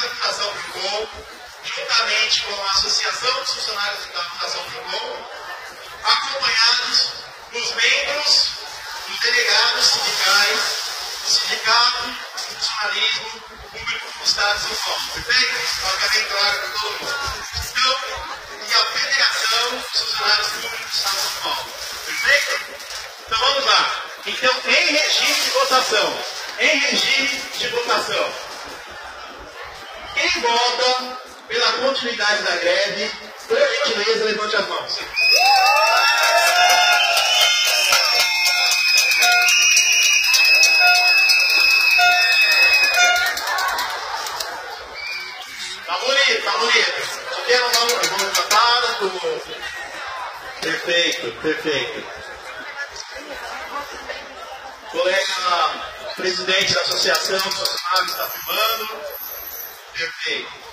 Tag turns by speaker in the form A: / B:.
A: da Fundação Ficou, juntamente com a Associação dos Funcionários da Fundação Ficou, acompanhados dos membros, dos delegados sindicais, do Sindicato do Funcionalismo Público do Estado de São Paulo. Perfeito? Ficar bem claro para todo mundo. Então, e a Federação dos Funcionários Públicos do Estado de São Paulo. Perfeito? Então vamos lá. Então, em regime de votação, em regime de votação, quem vota pela continuidade da greve, por gentileza, levante as mãos. Tá bonito, tá bonito. Só quero uma mão levantada, tudo. Perfeito, perfeito. Colega presidente da Associação dos Funcionários está filmando. Perfeito.